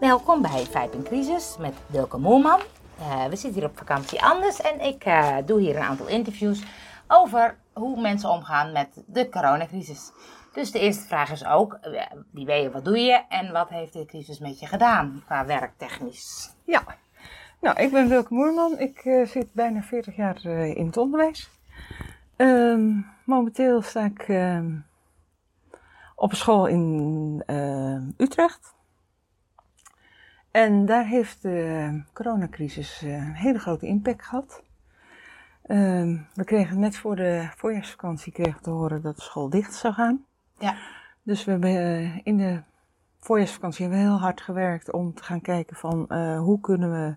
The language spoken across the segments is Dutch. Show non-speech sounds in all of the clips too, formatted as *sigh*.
Welkom bij Vijp in Crisis met Wilke Moorman. Uh, we zitten hier op vakantie anders en ik uh, doe hier een aantal interviews over hoe mensen omgaan met de coronacrisis. Dus de eerste vraag is ook, wie weet je, wat doe je en wat heeft de crisis met je gedaan qua werktechnisch? Ja, nou ik ben Wilke Moerman. Ik zit bijna 40 jaar in het onderwijs. Ehm, momenteel sta ik ehm, op een school in Utrecht. En daar heeft de coronacrisis eh, een hele grote impact gehad. Ehm, we kregen net voor de voorjaarsvakantie kregen te horen dat de school dicht zou gaan. Ja. Dus we hebben eh, in de voorjaarsvakantie hebben we heel hard gewerkt om te gaan kijken van uh, hoe kunnen we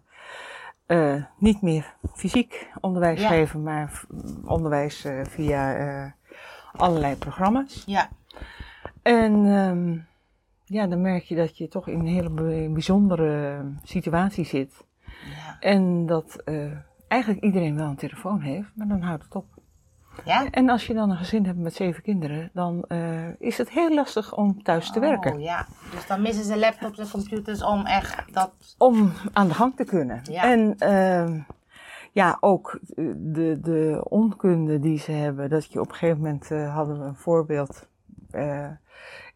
uh, niet meer fysiek onderwijs geven, maar onderwijs via allerlei programma's. Ja. En um, ja, dan merk je dat je toch in een hele bijzondere situatie zit. Ja. En dat uh, eigenlijk iedereen wel een telefoon heeft, maar dan houdt het op. Ja? En als je dan een gezin hebt met zeven kinderen, dan uh, is het heel lastig om thuis te werken. Oh ja, dus dan missen ze laptops en computers om echt dat... Om aan de gang te kunnen. Ja. En uh, ja, ook de, de onkunde die ze hebben. Dat je op een gegeven moment uh, hadden we een voorbeeld.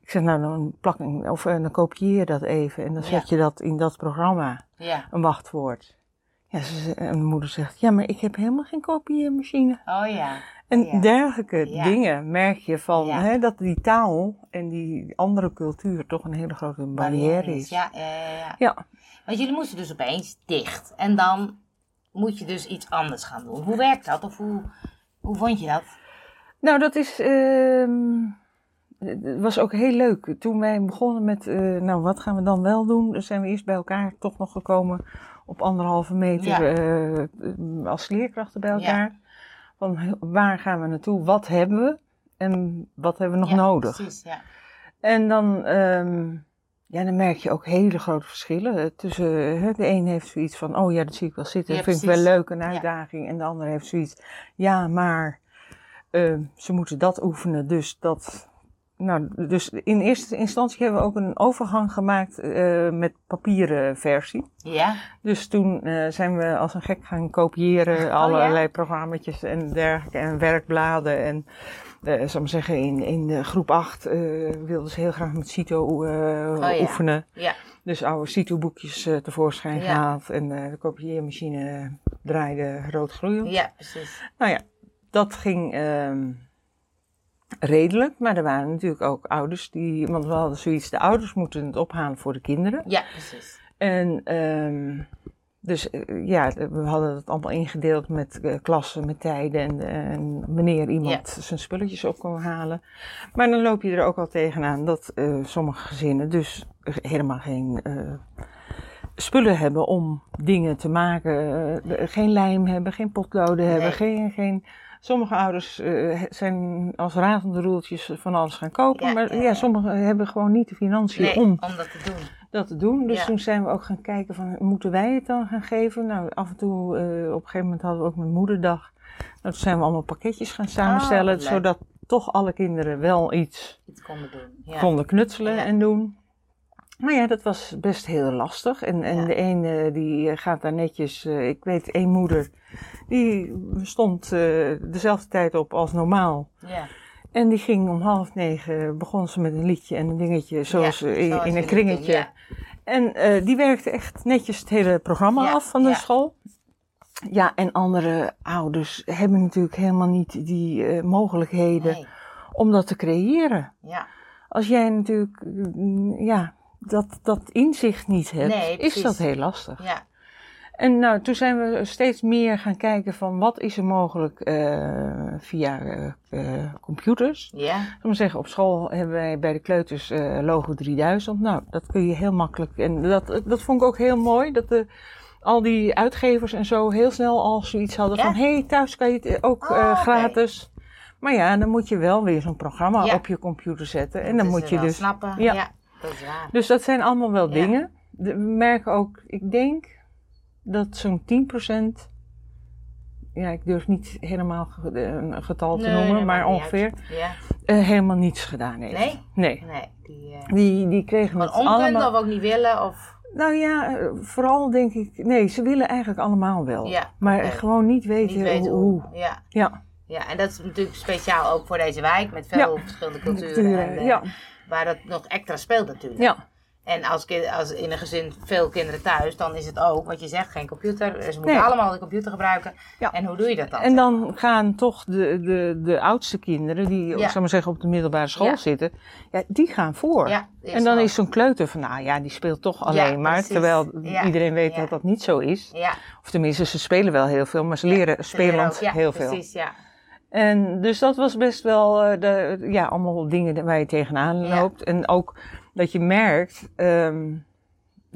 Ik zeg, nou, dan plak of eh, dan kopieer je dat even en dan zet je dat in dat programma. Ja. Een wachtwoord. Ja, ze, en mijn moeder zegt, ja, maar ik heb helemaal geen kopieermachine. Oh ja. En dergelijke dingen merk je van hè, dat die taal en die andere cultuur toch een hele grote barrière is. Ja, ja, ja, ja. Want jullie moesten dus opeens dicht. En dan moet je dus iets anders gaan doen. Hoe werkt dat? Of hoe, hoe vond je dat? Nou, dat is. Uh, het was ook heel leuk. Toen wij begonnen met, uh, nou wat gaan we dan wel doen, zijn we eerst bij elkaar toch nog gekomen op anderhalve meter ja. uh, als leerkrachten bij elkaar. Ja. Van waar gaan we naartoe, wat hebben we en wat hebben we nog ja, nodig. Precies, ja. En dan, um, ja, dan merk je ook hele grote verschillen tussen, hè, de een heeft zoiets van, oh ja, dat zie ik wel zitten, dat vind ik wel leuk, een uitdaging. En de ander heeft zoiets, ja, maar uh, ze moeten dat oefenen, dus dat nou, dus in eerste instantie hebben we ook een overgang gemaakt uh, met papieren versie. Ja. Dus toen uh, zijn we als een gek gaan kopiëren, oh, allerlei ja? programma's en dergelijke, en werkbladen. En uh, zal maar zeggen, in, in groep 8 wilden ze heel graag met CITO oh, oefenen. Ja. Dus oude CITO-boekjes tevoorschijn gehaald en de kopieermachine draaide rood gloeiend. Ja, precies. Nou ja, dat ging ehm, redelijk, maar er waren natuurlijk ook ouders die, want we hadden zoiets, de ouders moeten het ophalen voor de kinderen. Ja, precies. En um, dus uh, ja, we hadden het allemaal ingedeeld met uh, klassen, met tijden en, en wanneer iemand ja. zijn spulletjes op kon halen. Maar dan loop je er ook al tegenaan dat uh, sommige gezinnen dus helemaal geen spullen hebben om dingen te maken. geen lijm hebben, geen potloden nee. hebben, geen, geen Sommige ouders uh, zijn als razende roeltjes van alles gaan kopen. maar ja, ja, sommigen hebben gewoon niet de financiën nee, om, om dat te doen. Dat te doen. Dus toen zijn we ook gaan kijken van, moeten wij het dan gaan geven? Nou, af en toe, uh, op een gegeven moment hadden we ook mijn moederdag. Nou, toen zijn we allemaal pakketjes gaan samenstellen. Oh, zodat toch alle kinderen wel iets, iets konden, doen. konden knutselen en doen. Maar ja, dat was best heel lastig. En, en de ene die gaat daar netjes, uh, ik weet één moeder, die stond uh, dezelfde tijd op als normaal. Ja. En die ging om half negen, begon ze met een liedje en een dingetje, zoals ja, in, in, een kringetje. ja. En uh, die werkte echt netjes het hele programma af van de school. Ja, en andere ouders hebben natuurlijk helemaal niet die mogelijkheden nee. om dat te creëren. Ja. Als jij natuurlijk, ja, dat, dat inzicht niet hebt, nee, is dat heel lastig. Ja. En nou, toen zijn we steeds meer gaan kijken van wat is er mogelijk uh, via uh, computers. Ja. Ik maar zeggen, op school hebben wij bij de kleuters uh, Logo 3000. Nou, dat kun je heel makkelijk. En dat, dat vond ik ook heel mooi, dat de, al die uitgevers en zo heel snel al zoiets hadden ja? van... hé, hey, thuis kan je het ook oh, gratis. Okay. Maar ja, dan moet je wel weer zo'n programma ja. op je computer zetten. En dan moet je dus... snappen, ja. Ja. Dat is waar. Dus dat zijn allemaal wel dingen. we merken ook, ik denk dat zo'n 10%, ja, ik durf niet helemaal een getal te nee, noemen, maar ongeveer, ja. uh, helemaal niets gedaan heeft. Nee? Nee. nee die, uh, die, die kregen het allemaal... of ook niet willen? Of... Nou ja, eh, vooral denk ik, nee, ze willen eigenlijk allemaal wel. Ja, maar gewoon niet weten, Niet weten hoe. hoe. Ja. Ja, ja, en dat is natuurlijk speciaal ook voor deze wijk met veel Ja. verschillende culturen. culturen, en, eh, ja, Waar dat nog extra speelt natuurlijk. ja, En als, als in een gezin veel kinderen thuis, dan is het ook wat je zegt, geen computer. Ze moeten Nee. allemaal de computer gebruiken. Ja. En hoe doe je dat dan? En dan gaan toch de, de, de oudste kinderen, die Ja. maar zeggen, op de middelbare school Ja. zitten, ja, die gaan voor. En dan wel- is zo'n kleuter van, nou ja, die speelt toch alleen maar. precies. Terwijl iedereen weet dat dat niet zo is. Ja, Of tenminste, ze spelen wel heel veel, maar ze leren spelend heel veel. precies, ja. En dus dat was best wel, eh, de, ja, allemaal dingen waar je tegenaan Ja. loopt. En ook dat je merkt, ehm,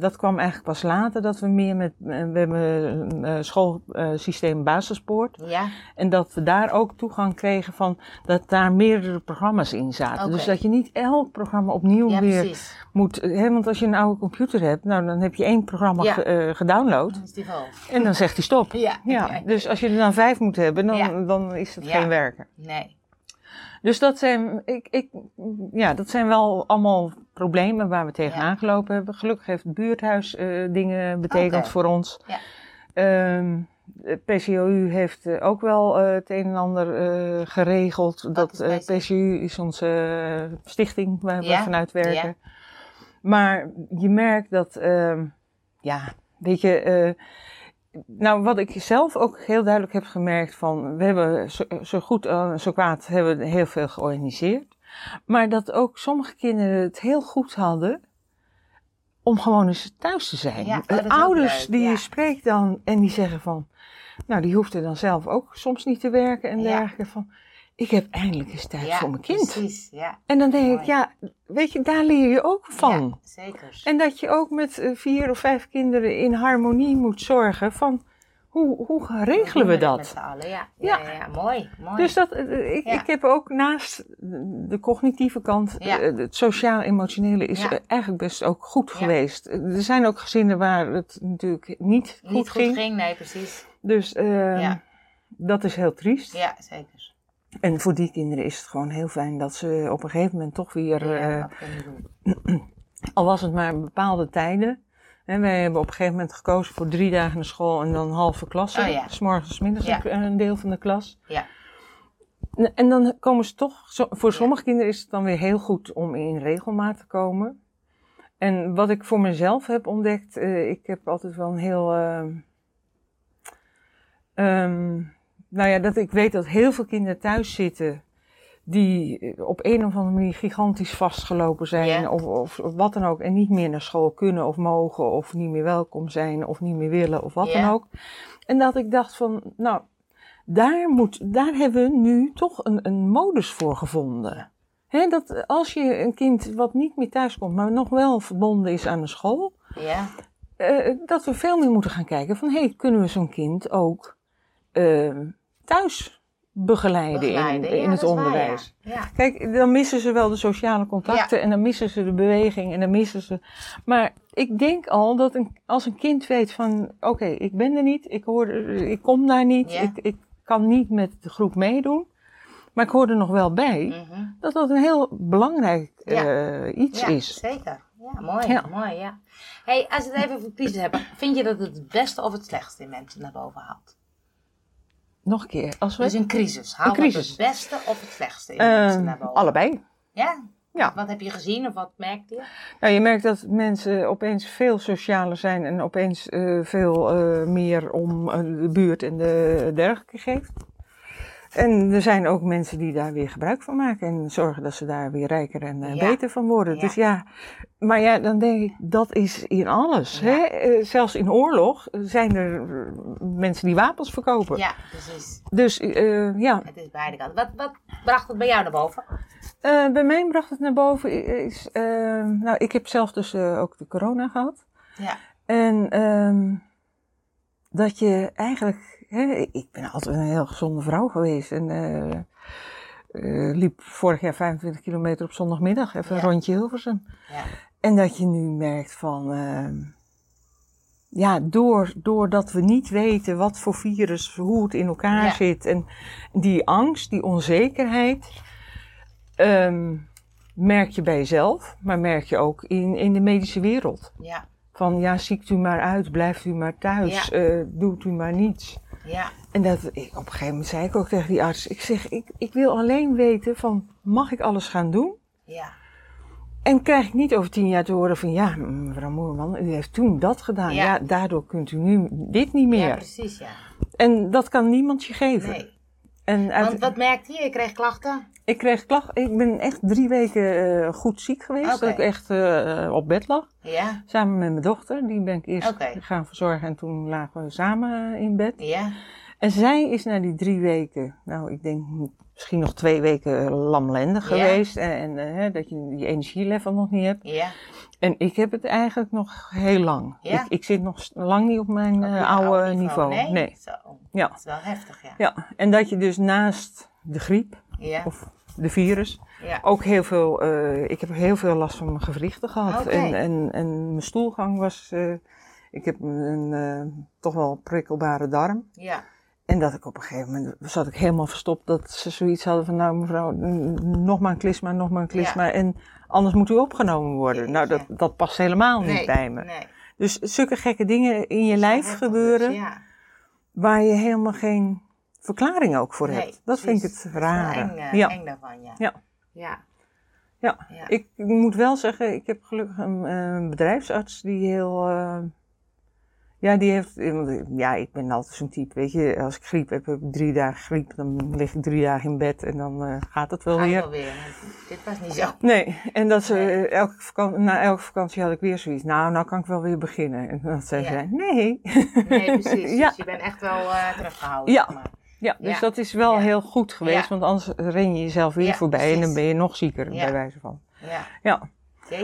dat kwam eigenlijk pas later, dat we meer met, eh, we hebben een eh, schoolsysteem basispoort. Ja, En dat we daar ook toegang kregen van, dat daar meerdere programma's in zaten. Dus dat je niet elk programma opnieuw ja weer precies. moet, hè, want als je een oude computer hebt, nou dan heb je één programma Ja. eh, gedownload. Dan is die vol. En dan zegt hij stop. Ja, Ja, dus als je er dan vijf moet hebben, dan, dan is het geen werken. Nee. Dus dat zijn, ik, ik, ja, dat zijn wel allemaal problemen waar we tegenaan gelopen hebben. Gelukkig heeft het buurthuis eh, dingen betekend voor ons. Ja. Ehm, de PCOU heeft eh, ook wel eh, het een en ander geregeld. Dat, is PCOU? PCU is onze stichting waar Ja, we vanuit werken. Maar je merkt dat, ehm, ja, weet je, nou wat ik zelf ook heel duidelijk heb gemerkt van, we hebben zo, zo goed eh, zo kwaad hebben we heel veel georganiseerd. Maar dat ook sommige kinderen het heel goed hadden om gewoon eens thuis te zijn. Ja, oh, De is ook ouders leuk, die ja. je spreekt dan en die zeggen van, nou die hoeft er dan zelf ook soms niet te werken en Ja. dergelijke van, ik heb eindelijk eens tijd Ja, voor mijn kind. Precies, ja. En dan denk ik, ja, weet je, daar leer je ook van. Ja, zeker. En dat je ook met eh, vier of vijf kinderen in harmonie moet zorgen van hoe, hoe regelen we Met dat? z'n allen, ja. Ja. Ja, mooi, mooi. Dus dat, eh, ik, Ja. ik heb ook naast de cognitieve kant, eh, het sociaal-emotionele is eh, eigenlijk best ook goed geweest. Eh, Er zijn ook gezinnen waar het natuurlijk niet, Niet goed goed ging. ging, nee, precies. Dus eh, Ja. dat is heel triest. Ja, zeker. En voor die kinderen is het gewoon heel fijn dat ze op een gegeven moment toch weer Ja, eh. *clears throat* Al was het maar bepaalde tijden. En wij hebben op een gegeven moment gekozen voor drie dagen naar school en dan halve klasse. Oh ja. S morgens, middags Ja. een, deel van de klas. Ja. En- dan komen ze toch, voor sommige kinderen is het dan weer heel goed om in regelmaat te komen. En wat ik voor mezelf heb ontdekt, eh, ik heb altijd wel een heel. ehm, nou ja, dat ik weet dat heel veel kinderen thuis zitten die eh, op een of andere manier gigantisch vastgelopen zijn of, of, of wat dan ook en niet meer naar school kunnen of mogen of niet meer welkom zijn of niet meer willen of wat dan ook. En dat ik dacht van, nou, daar, moet, daar hebben we nu toch een, een modus voor gevonden. Dat als je een kind wat niet meer thuis komt, maar nog wel verbonden is aan de school, Ja, eh, dat we veel meer moeten gaan kijken van, hey, kunnen we zo'n kind ook eh, thuis begeleiden, begeleiden. in, Ja, in het waar, onderwijs? Ja. Kijk, dan missen ze wel de sociale contacten en dan missen ze de beweging en dan missen ze. Maar ik denk al dat een, als een kind weet van, oké, ik ben er niet, ik, hoor, ik kom daar niet, ik, ik kan niet met de groep meedoen, maar ik hoor er nog wel bij, Mhm. dat dat een heel belangrijk Ja. eh, iets ja, is. zeker. Ja, mooi, Ja. mooi, ja. Hey, als we het even over crisis hebben, vind je dat het het beste of het slechtste in mensen naar boven haalt? Nog een keer, als we. Dus een crisis, haalt Een het crisis. het beste of het slechtste in Eh, mensen naar boven? allebei. Ja? Ja. Wat heb je gezien of wat merkte je? Nou, je merkt dat mensen opeens veel socialer zijn en opeens eh, veel eh, meer om eh, de buurt en de dergelijke geeft. En er zijn ook mensen die daar weer gebruik van maken en zorgen dat ze daar weer rijker en eh, Ja. beter van worden. Ja. Dus ja, maar ja, dan denk ik, dat is in alles. Ja. Hè? Eh, zelfs in oorlog zijn er eh, mensen die wapens verkopen. Ja, precies. Dus ja, Het is beide kanten. Wat, wat bracht het bij jou naar boven? Bij mij bracht het naar boven is, nou, ik heb zelf dus ook de corona gehad. Ja. En ehm, dat je eigenlijk, ik ben altijd een heel gezonde vrouw geweest en eh, eh, liep vorig jaar 25 kilometer op zondagmiddag, even Ja. een rondje Hilversum. Ja. En dat je nu merkt van, ehm, ja, door, doordat we niet weten wat voor virus, hoe het in elkaar Ja. zit en die angst, die onzekerheid, ehm, merk je bij jezelf, maar merk je ook in, in de medische wereld. Ja. van ja, ziekt u maar uit, blijft u maar thuis, eh, doet u maar niets. Ja, En dat, ik, op een gegeven moment zei ik ook tegen die arts, ik zeg, ik, ik wil alleen weten van, mag ik alles gaan doen? ja, En krijg ik niet over tien jaar te horen van, ja, mevrouw Moerman, u heeft toen dat gedaan. Ja. Ja, daardoor kunt u nu dit niet meer. ja precies, ja. en dat kan niemand je geven. Nee. En uit- Want wat merkte je? Je kreeg klachten? Ik kreeg klachten, ik ben echt drie weken eh, goed ziek geweest. Dat ik echt eh, op bed lag. Ja, Samen met mijn dochter, die ben ik eerst gaan verzorgen en toen lagen we samen in bed. ja, En zij is na die drie weken, nou ik denk misschien nog twee weken lamlendig Ja. geweest. En, en eh, hè, dat je die energielevel nog niet hebt. ja. En ik heb het eigenlijk nog heel lang. Ja? Ik, ik zit nog lang niet op mijn Op je oude niveau. Nee? Nee. Zo, Ja. dat is wel heftig, ja. ja, en dat je dus naast de griep Ja, of de virus ja. ook heel veel, eh, ik heb heel veel last van mijn gewrichten gehad. En, en, en mijn stoelgang was, eh, ik heb een eh, toch wel prikkelbare darm. ja. En dat ik op een gegeven moment zat ik helemaal verstopt dat ze zoiets hadden van nou mevrouw, nog maar een klisma, nog maar een klisma. En anders moet u opgenomen worden. Nou, dat, dat past helemaal niet bij me. Nee. Dus zulke gekke dingen in je lijf gebeuren dus, ja. waar je helemaal geen verklaring ook voor Nee, hebt. Dat vind ik het rare. Eng, eh, ja. eng daarvan, ja. Ja. Ja. Ja. Ja. Ik moet wel zeggen, ik heb gelukkig een, een bedrijfsarts die heel. eh, ja, die heeft. Ja, ik ben altijd zo'n type. Weet je, als ik griep heb, heb ik drie dagen griep. Dan lig ik drie dagen in bed en dan eh, gaat het wel weer. wel weer. Dit was niet zo. Nee, en dat ze, Nee. eh, elke vakantie, na elke vakantie had ik weer zoiets. Nou, nou kan ik wel weer beginnen. En dan zei Ja. ze, nee. Nee, precies. *laughs* Ja. Dus je bent echt wel eh, teruggehouden. Ja. maar. Ja, dus dat is wel heel goed geweest, want anders ren je jezelf weer voorbij en dan ben je nog zieker, bij wijze van. Ja. Ja,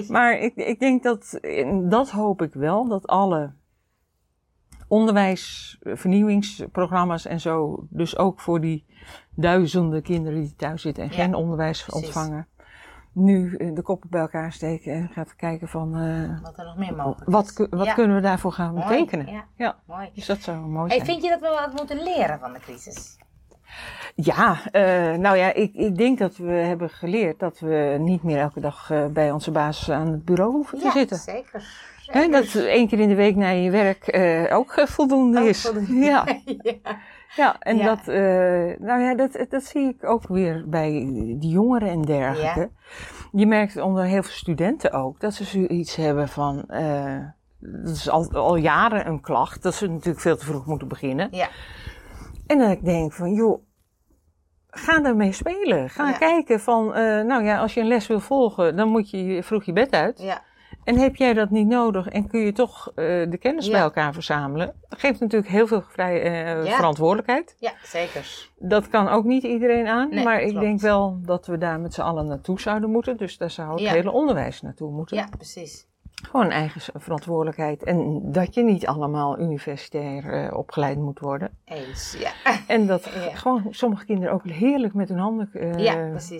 maar ik, ik denk dat, dat hoop ik wel, dat alle onderwijs, eh, vernieuwingsprogramma's en zo, dus ook voor die duizenden kinderen die thuis zitten en geen onderwijs precies. ontvangen, nu eh, de koppen bij elkaar steken en gaat kijken van, eh, Wat er nog meer mogelijk wat, is. wat Ja. kunnen we daarvoor gaan Mooi. betekenen? Ja, Ja, mooi. dus dat zou mooi Hey, zijn. vind je dat we wat moeten leren van de crisis? Ja, eh, nou ja, ik, ik denk dat we hebben geleerd dat we niet meer elke dag bij onze baas aan het bureau hoeven te ja, zitten. zeker. Hè, dat één keer in de week naar je werk ook voldoende Ook is. voldoende. Ja, *laughs* ja. en Ja. dat, eh, nou ja, dat, dat zie ik ook weer bij die jongeren en dergelijke. Je merkt onder heel veel studenten ook dat ze zoiets hebben van, eh, dat is al, al jaren een klacht, dat ze natuurlijk veel te vroeg moeten beginnen. Ja. En dan ik denk van, joh, ga ermee spelen. Ga Ja. kijken van, eh, nou ja, als je een les wil volgen, dan moet je vroeg je bed uit. Ja. En heb jij dat niet nodig en kun je toch eh, de kennis Ja. bij elkaar verzamelen? Dat geeft natuurlijk heel veel vrij, eh, Ja. verantwoordelijkheid. ja, zeker. Dat kan ook niet iedereen aan, Nee, maar ik klopt. denk wel dat we daar met z'n allen naartoe zouden moeten. Dus daar zou het Ja. hele onderwijs naartoe moeten. Ja, precies. Gewoon eigen verantwoordelijkheid. En dat je niet allemaal universitair eh, opgeleid moet worden. Eens, ja. En dat *laughs* gewoon sommige kinderen ook heerlijk met hun handen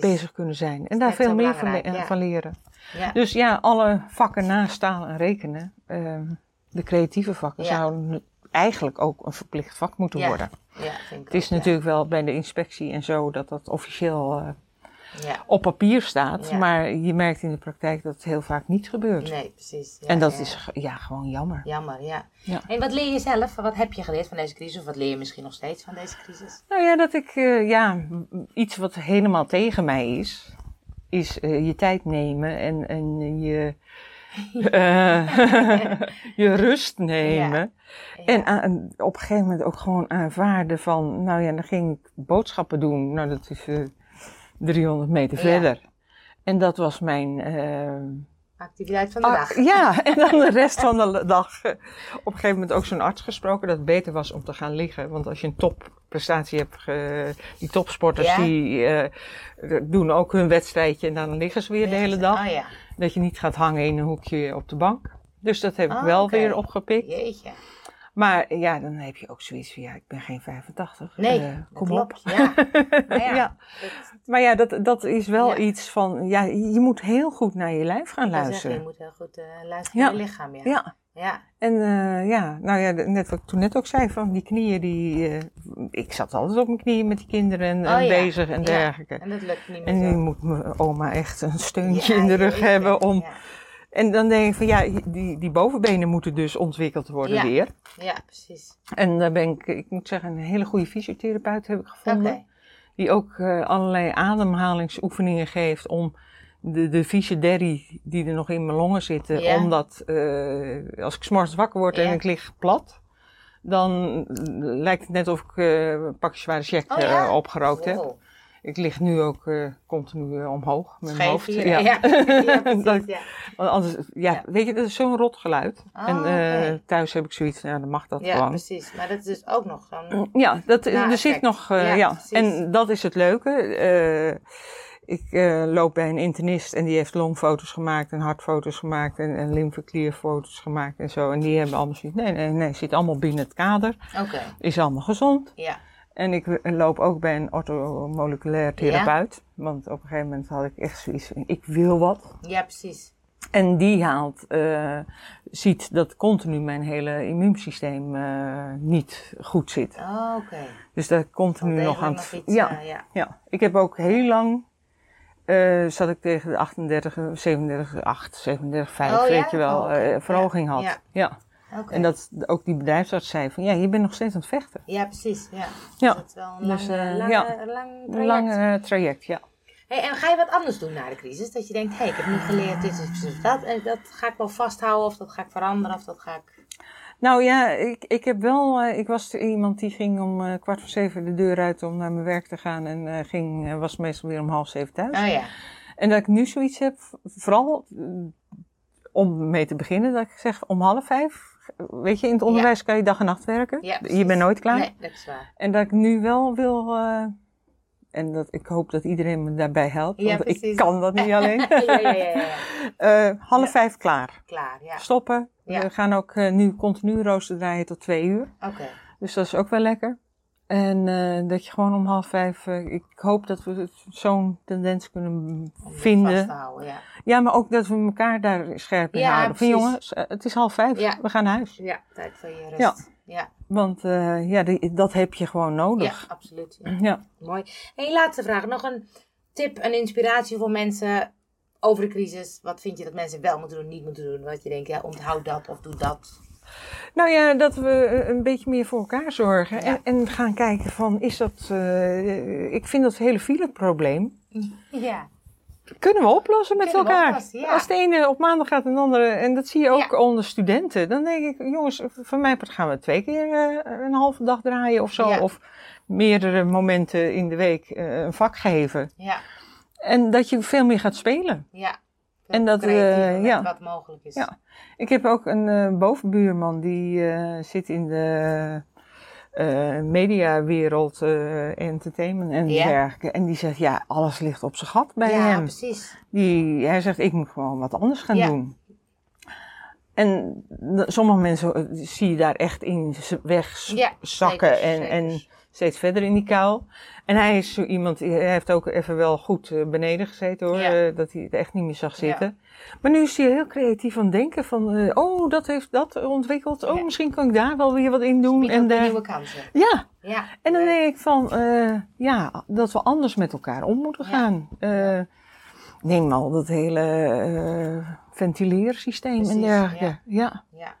bezig kunnen zijn. En daar veel meer van, le- van leren. Ja. Dus ja, alle vakken naast taal en rekenen, ehm, de creatieve vakken, Ja. zouden eigenlijk ook een verplicht vak moeten Ja. worden. ja, vind ik Het is ook, natuurlijk wel bij de inspectie en zo dat dat officieel eh, Ja. op papier staat. Maar je merkt in de praktijk dat het heel vaak niet gebeurt. Nee, precies. Ja, en dat is ja, gewoon jammer. Jammer, ja. Ja. En wat leer je zelf? Wat heb je geleerd van deze crisis? Of wat leer je misschien nog steeds van deze crisis? Nou ja, dat ik, eh, ja, iets wat helemaal tegen mij is, is eh, je tijd nemen en, en je, *laughs* eh, *laughs* je rust nemen. Ja. En aan- op een gegeven moment ook gewoon aanvaarden van, nou ja, dan ging ik boodschappen doen. Nou, dat is eh 300 meter Ja. verder. En dat was mijn, Activiteit van de ah, dag. ja, *laughs* en dan de rest van de dag. op een gegeven moment ook zo'n arts gesproken dat het beter was om te gaan liggen. Want als je een topprestatie hebt, ge- die topsporters Ja. die eh, doen ook hun wedstrijdje en dan liggen ze weer de hele dag. Oh ja, Dat je niet gaat hangen in een hoekje op de bank. Dus dat heb ik Ah, wel weer opgepikt. jeetje. Maar ja, dan heb je ook zoiets van, ja, ik ben geen 85. Nee, Eh, kom klopt. op. Ja. Maar *laughs* ja, Ja. dat- Maar ja, dat, dat is wel Ja. iets van, ja, je moet heel goed naar je lijf gaan luisteren. zeggen, je moet heel goed eh, luisteren Ja. naar je lichaam. Ja. Ja, ja. en eh, ja, nou ja, net wat ik toen net ook zei, van die knieën, die, eh, ik zat altijd op mijn knieën met die kinderen en, en Oh ja. bezig en Ja. dergelijke. En dat lukt niet meer En nu moet mijn oma echt een steuntje Ja, in de rug hebben om Ja. En dan denk ik van ja, die, die bovenbenen moeten dus ontwikkeld worden Ja. weer. Ja, precies. En daar ben ik, ik moet zeggen, een hele goede fysiotherapeut heb ik gevonden. Die ook eh, allerlei ademhalingsoefeningen geeft om de, de vieze derrie die er nog in mijn longen zitten. Ja. Omdat eh, als ik s'morgens wakker word en ik lig plat, dan lijkt het net of ik eh, een pakje zware check Oh ja? eh, opgerookt heb. Ik lig nu ook eh, continu eh, omhoog met mijn hoofd. hier. Ja. Ja, *laughs* ja, precies, Dat- ja. Want anders, ja, Ja. weet je, dat is zo'n rot geluid. Oh, en eh, thuis heb ik zoiets, ja, dan mag dat Ja, gewoon. precies. Maar dat is dus ook nog zo'n... *clears throat* Ja, dat, er zit nog, Ja, ja. En dat is het leuke. Ik loop bij een internist en die heeft longfoto's gemaakt en hartfoto's gemaakt en, en lymfeklierfoto's gemaakt en zo. En die hebben allemaal zoiets, nee, nee, nee, zit allemaal binnen het kader. Oké, Is allemaal gezond. ja. En ik loop ook bij een orthomoleculair therapeut. Want op een gegeven moment had ik echt zoiets van, ik wil wat. Ja, precies. En die haalt, eh, ziet dat continu mijn hele immuunsysteem eh, niet goed zit. Oh, Oké. Dus daar continu nog aan het... ja, eh, ja. ja, ik heb ook heel lang... zat ik tegen de 38, 37, 8, 37, 5, Oh, ja? weet je wel, Oh, verhoging Ja, had. ja. En dat ook die bedrijfsarts zei van, ja, je bent nog steeds aan het vechten. Ja, precies. Ja. Ja. Dat is wel een Dus, lang, eh, lange, ja. lang Een traject. lang eh, traject, ja. Hey, en ga je wat anders doen na de crisis? Dat je denkt, hé, hey, ik heb nu geleerd dit is precies dat. En dat ga ik wel vasthouden of dat ga ik veranderen of dat ga ik... Nou ja, ik, ik heb wel, eh, ik was iemand die ging om eh, kwart voor zeven de deur uit om naar mijn werk te gaan en eh, ging, eh, was meestal weer om half zeven thuis. Oh ja. En dat ik nu zoiets heb, vooral eh, om mee te beginnen, dat ik zeg om half vijf, weet je, in het onderwijs kan je dag en nacht werken. Je bent nooit klaar. Nee, dat is waar. En dat ik nu wel wil, eh, en dat ik hoop dat iedereen me daarbij helpt, Ja, want ik kan dat niet alleen. *laughs* ja, ja, ja, ja. *laughs* Eh, half vijf klaar. Klaar, ja. Stoppen. We gaan ook eh, nu continu rooster draaien tot twee uur. Oké. Dus dat is ook wel lekker. En eh, dat je gewoon om half vijf. eh, ik hoop dat we zo'n tendens kunnen vinden. ja. Ja, maar ook dat we elkaar daar scherp in Ja, houden. Van jongens, eh, het is half vijf. Ja. We gaan naar huis. Ja, tijd voor je rust. Ja. Ja, Want ja, die- dat heb je gewoon ja, nodig. absoluut. Ja. Ja. Mooi. En je laatste vraag. Nog een tip, een inspiratie voor mensen over de crisis. Wat vind je dat mensen wel moeten doen, niet moeten doen? Wat je denkt, ja, onthoud dat of doe dat. Nou ja, dat we een beetje meer voor elkaar zorgen. En, en gaan kijken van, is dat... eh, ik vind dat hele fileprobleem... Ja. Kunnen we oplossen met Kunnen elkaar? oplossen, ja. Als de ene op maandag gaat en de andere, en dat zie je ook Ja. onder studenten, dan denk ik, jongens, van mij part gaan we twee keer eh, een halve dag draaien of zo, Ja. of meerdere momenten in de week eh, een vak geven. Ja, En dat je veel meer gaat spelen. ja. En dat, eh, Creatiever met ja. Wat mogelijk is. Ja. Ik heb ook een eh, bovenbuurman die eh, zit in de eh, mediawereld, eh, entertainment en Ja. dergelijke. En die zegt, ja, alles ligt op zijn gat bij Ja, hem. precies. Die, hij zegt, ik moet gewoon wat anders gaan Ja. doen. En sommige mensen eh, zie je daar echt in wegzakken en, en steeds verder in die kuil. En hij is zo iemand, die- hij heeft ook even wel goed eh, beneden gezeten hoor, Ja. eh, dat hij het echt niet meer zag zitten. Maar nu is hij heel creatief aan het denken van, eh, oh dat heeft dat ontwikkeld, oh Ja. misschien kan ik daar wel weer wat in doen. En daar- nieuwe kansen. Ja, Ja. en dan denk ik van, eh, ja, dat we anders met elkaar om moeten Ja. gaan. Eh, Neem al dat hele eh, ventileersysteem Precies, en dergelijke. Ja. Ja.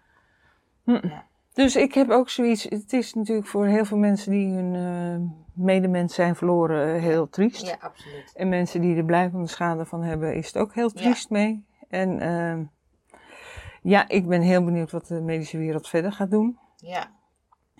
Hm. Ja. Dus ik heb ook zoiets, het is natuurlijk voor heel veel mensen die hun eh, medemens zijn verloren eh, heel triest. ja, absoluut. En mensen die er blijvende schade van hebben, is het ook heel Ja. triest mee. En ehm, ja, ik ben heel benieuwd wat de medische wereld verder gaat doen. Ja.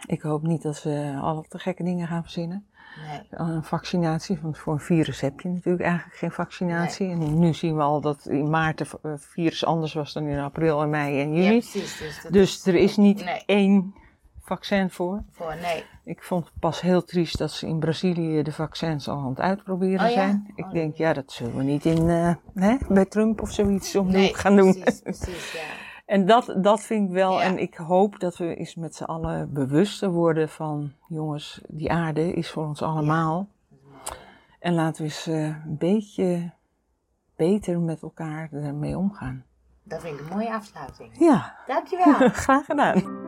Ik hoop niet dat ze alle te gekke dingen gaan verzinnen. Nee. Een vaccinatie, want voor een virus heb je natuurlijk eigenlijk geen vaccinatie. En nu zien we al dat in maart het virus anders was dan in april en mei en Ja, juni. precies. Dus, dus er is niet Nee. één vaccin voor. Voor, nee. Ik vond het pas heel triest dat ze in Brazilië de vaccins al aan het uitproberen Oh ja? zijn. Ik Oh, denk, ja, dat zullen we niet in, eh, hè, bij Trump of zoiets om nee, gaan doen. Precies, precies, ja. *laughs* En dat, dat vind ik wel. Ja. En ik hoop dat we eens met z'n allen bewuster worden van, jongens, die aarde is voor ons allemaal. En laten we eens eh, een beetje beter met elkaar ermee omgaan. Dat vind ik een mooie afsluiting. Ja, Dankjewel. *laughs* graag gedaan.